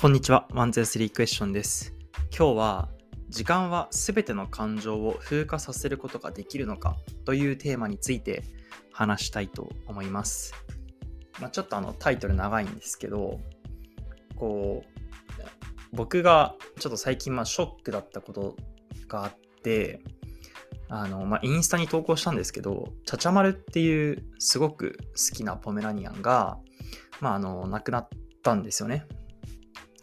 こんにちは、ワンゼスリークエスチョンです。今日は、時間はすべての感情を風化させることができるのかというテーマについて話したいと思います。まあ、ちょっとあのタイトル長いんですけど、こう、僕がちょっと最近まあショックだったことがあって、あの、まあ、インスタに投稿したんですけど、ちゃちゃまるっていうすごく好きなポメラニアンが、まあ、あの、亡くなったんですよね。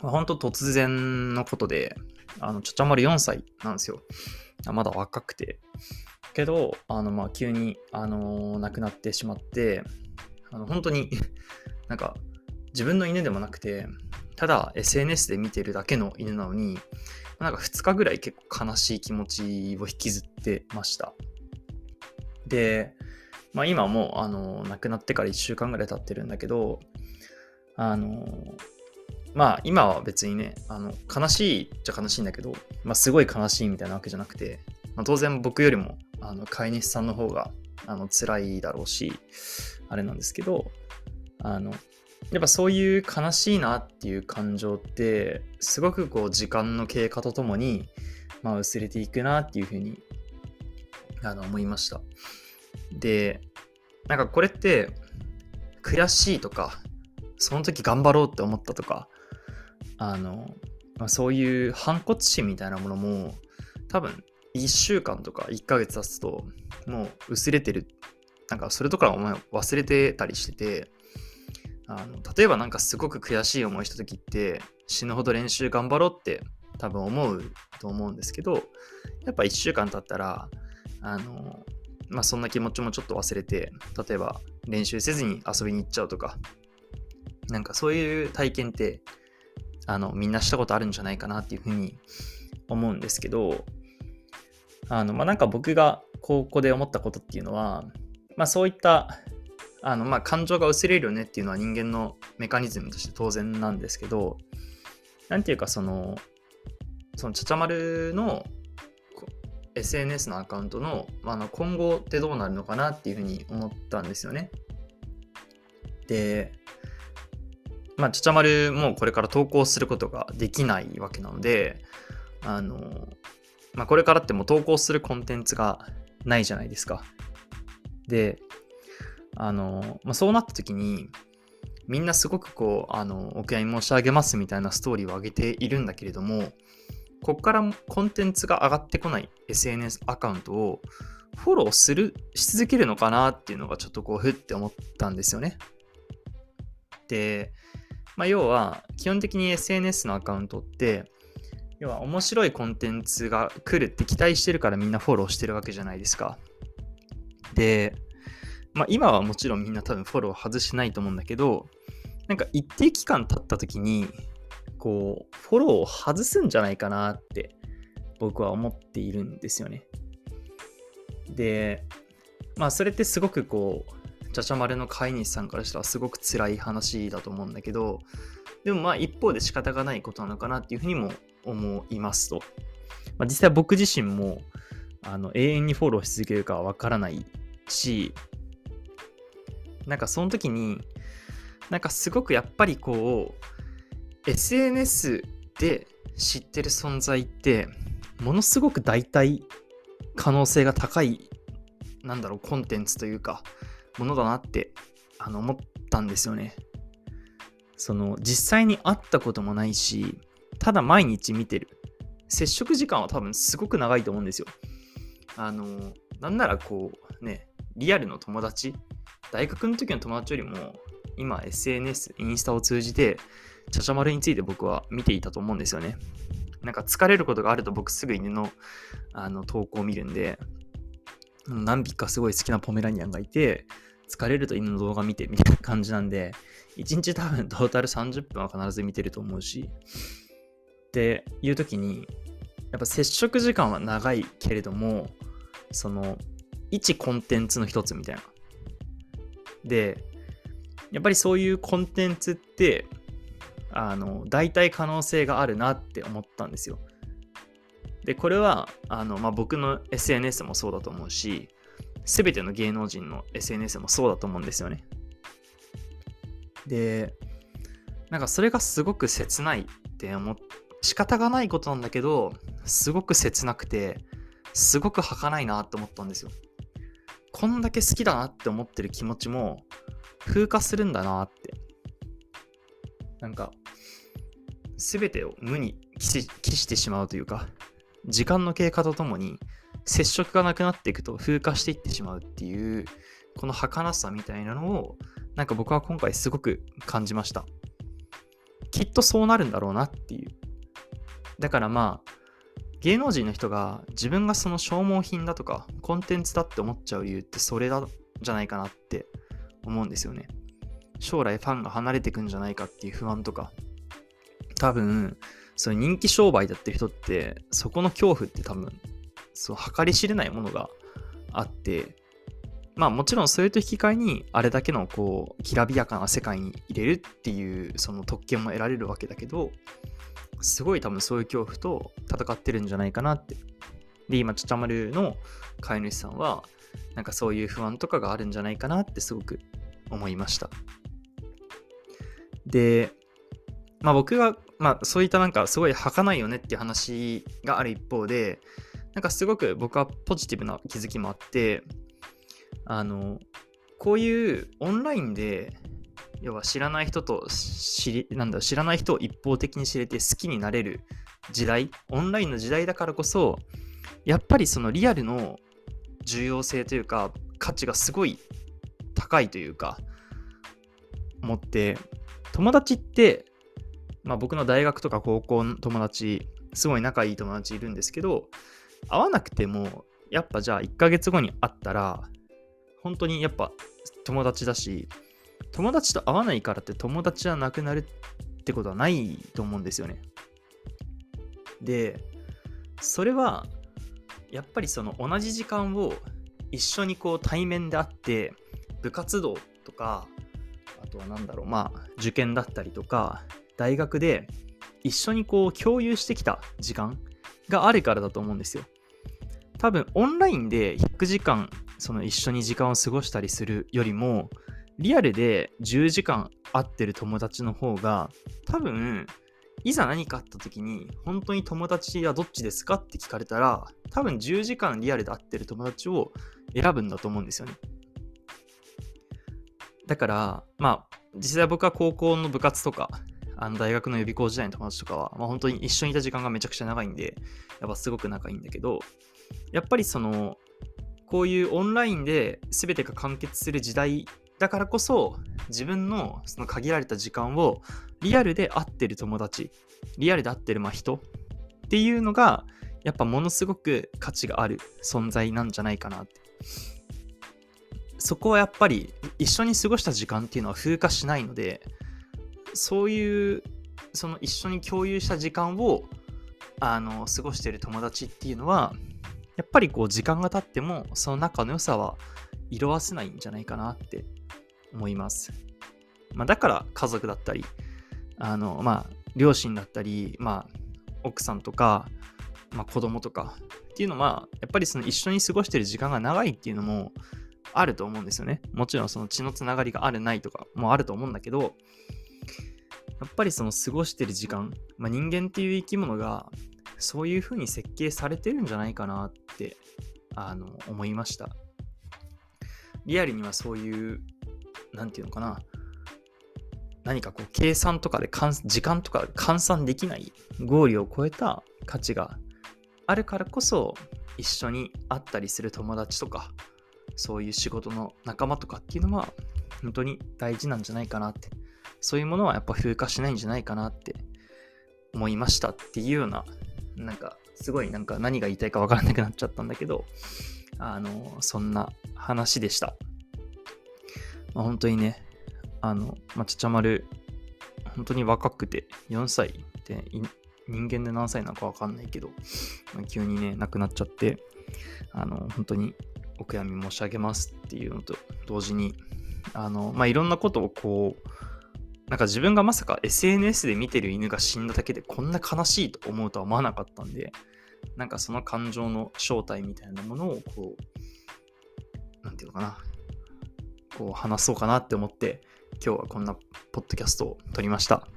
本当突然のことで、あの、ちゃちゃまる4歳なんですよ。まだ若くて。けど、あの、まあ、急に、あの亡くなってしまって、あの、本当に、なんか、自分の犬でもなくて、ただ SNS で見てるだけの犬なのに、なんか2日ぐらい結構悲しい気持ちを引きずってました。で、まあ今もう、あの、亡くなってから1週間ぐらい経ってるんだけど、あの、まあ今は別にね、あの、悲しいっちゃ悲しいんだけど、まあすごい悲しいみたいなわけじゃなくて、まあ、当然僕よりも、あの、飼い主さんの方が、あの、辛いだろうし、あれなんですけど、あの、やっぱそういう悲しいなっていう感情って、すごくこう時間の経過とともに、まあ薄れていくなっていうふうに、あの、思いました。で、なんかこれって、悔しいとか、その時頑張ろうって思ったとか、あの、まあ、そういう反骨心みたいなものも、多分1週間とか1ヶ月経つと、もう薄れてる。なんかそれとかお前忘れてたりしてて、あの例えばなんかすごく悔しい思いした時って死ぬほど練習頑張ろうって多分思うと思うんですけどやっぱ1週間経ったらあのまあそんな気持ちもちょっと忘れて例えば練習せずに遊びに行っちゃうとかなんかそういう体験ってあのみんなしたことあるんじゃないかなっていうふうに思うんですけどあのまあなんか僕が高校で思ったことっていうのはまあそういったあのまあ感情が薄れるよねっていうのは人間のメカニズムとして当然なんですけど、なんていうかその、そのちゃちゃまるの SNS のアカウントの,、まあ、の今後ってどうなるのかなっていうふうに思ったんですよね。で、まあ、ちゃちゃまるもこれから投稿することができないわけなので、あの、まあ、これからってもう投稿するコンテンツがないじゃないですか。で、あの、まあ、そうなった時に、みんなすごくこう、あの、お悔やみ申し上げますみたいなストーリーを上げているんだけれども、こっからコンテンツが上がってこない SNS アカウントをフォローする、し続けるのかなっていうのがちょっとこう、ふって思ったんですよね。で、まあ、要は、基本的に SNS のアカウントって、要は面白いコンテンツが来るって期待してるからみんなフォローしてるわけじゃないですか。で、まあ、今はもちろんみんな多分フォロー外してないと思うんだけど、なんか一定期間経った時に、こう、フォローを外すんじゃないかなって僕は思っているんですよね。で、まあそれってすごくこう、ちゃちゃまるの飼い主さんからしたらすごく辛い話だと思うんだけど、でもまあ一方で仕方がないことなのかなっていうふうにも思いますと。まあ、実際僕自身もあの永遠にフォローし続けるかはわからないし、なんかその時に、なんかすごくやっぱりこう、SNS で知ってる存在って、ものすごく代替可能性が高い、なんだろう、コンテンツというか、ものだなってあの思ったんですよね。その、実際に会ったこともないし、ただ毎日見てる。接触時間は多分すごく長いと思うんですよ。あの、なんならこう、ね、リアルの友達、大学の時の友達よりも今 SNS、インスタを通じてちゃちゃまるについて僕は見ていたと思うんですよね。なんか疲れることがあると僕すぐ犬のあの投稿を見るんで、何匹かすごい好きなポメラニアンがいて、疲れると犬の動画見てみたいな感じなんで、1日多分トータル30分は必ず見てると思うし、っていう時に、やっぱ接触時間は長いけれども、その、一コンテンツの一つみたいな。で、やっぱりそういうコンテンツって、あの、代替可能性があるなって思ったんですよ。で、これは、あの、まあ、僕の SNS もそうだと思うし、すべての芸能人の SNS もそうだと思うんですよね。で、なんかそれがすごく切ないって思仕方がないことなんだけど、すごく切なくて、すごく儚いなって思ったんですよ。こんだけ好きだなって思ってる気持ちも風化するんだなって。なんか、すべてを無に帰してしまうというか、時間の経過とともに接触がなくなっていくと風化していってしまうっていう、この儚さみたいなのを、なんか僕は今回すごく感じました。きっとそうなるんだろうなっていう。だからまあ、芸能人の人が自分がその消耗品だとかコンテンツだって思っちゃう理由ってそれだじゃないかなって思うんですよね。将来ファンが離れてくんじゃないかっていう不安とか多分その人気商売だって人ってそこの恐怖って多分そう計り知れないものがあってまあもちろんそれと引き換えにあれだけのこうきらびやかな世界に入れるっていうその特権も得られるわけだけどすごい多分そういう恐怖と戦ってるんじゃないかなって。で、今、ちゃちゃまるの飼い主さんは、なんかそういう不安とかがあるんじゃないかなってすごく思いました。で、まあ僕が、まあそういったなんかすごい儚いよねっていう話がある一方で、なんかすごく僕はポジティブな気づきもあって、あの、こういうオンラインで要は知らない人と知り、なんだ、知らない人を一方的に知れて好きになれる時代、オンラインの時代だからこそ、やっぱりそのリアルの重要性というか、価値がすごい高いというか、思って、友達って、まあ僕の大学とか高校の友達、すごい仲いい友達いるんですけど、会わなくても、やっぱじゃあ1ヶ月後に会ったら、本当にやっぱ友達だし、友達と会わないからって友達はなくなるってことはないと思うんですよね。で、それは、やっぱりその同じ時間を一緒にこう対面であって、部活動とか、あとは何だろう、まあ、受験だったりとか、大学で一緒にこう共有してきた時間があるからだと思うんですよ。多分オンラインで100時間その一緒に時間を過ごしたりするよりもリアルで10時間会ってる友達の方が、多分、いざ何かあった時に、本当に友達はどっちですかって聞かれたら、多分10時間リアルで会ってる友達を選ぶんだと思うんですよね。だから、まあ、実際僕は高校の部活とか、あの大学の予備校時代の友達とかは、まあ、本当に一緒にいた時間がめちゃくちゃ長いんで、やっぱすごく仲いいんだけど、やっぱりその、こういうオンラインで全てが完結する時代だからこそ自分のその限られた時間をリアルで会ってる友達リアルで会ってるま人っていうのがやっぱものすごく価値がある存在なんじゃないかなって。そこはやっぱり一緒に過ごした時間っていうのは風化しないのでそういうその一緒に共有した時間をあの過ごしてる友達っていうのはやっぱりこう時間が経ってもその仲の良さは色あせないんじゃないかなって思います。まあ、だから家族だったり、あの、まあ、両親だったり、まあ、奥さんとか、まあ、子供とかっていうのは、やっぱりその一緒に過ごしてる時間が長いっていうのもあると思うんですよね。もちろんその血のつながりがあるないとかもあると思うんだけど、やっぱりその過ごしてる時間、まあ、人間っていう生き物がそういう風に設計されてるんじゃないかなってあの思いました。リアルにはそういう何て言うのかな、何かこう計算とかで時間とか換算できない合理を超えた価値があるからこそ一緒に会ったりする友達とかそういう仕事の仲間とかっていうのは本当に大事なんじゃないかなってそういうものはやっぱ風化しないんじゃないかなって思いましたっていうようななんかすごいなんか何が言いたいかわからなくなっちゃったんだけどあのそんな話でした。まあ、本当にね、あの、まあ、ちゃちゃまる、本当に若くて4歳って人間で何歳なのかわかんないけど、まあ、急にね、亡くなっちゃって、あの、本当にお悔やみ申し上げますっていうのと同時に、あの、まあ、いろんなことをこう、なんか自分がまさか SNS で見てる犬が死んだだけでこんな悲しいと思うとは思わなかったんで、なんかその感情の正体みたいなものをこう、なんていうのかな、こう話そうかなって思って今日はこんなポッドキャストを撮りました。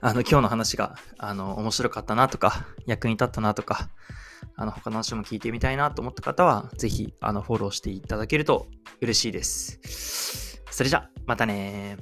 あの、今日の話が、あの、面白かったなとか、役に立ったなとか、あの、他の話も聞いてみたいなと思った方は、ぜひ、あの、フォローしていただけると嬉しいです。それじゃ、またね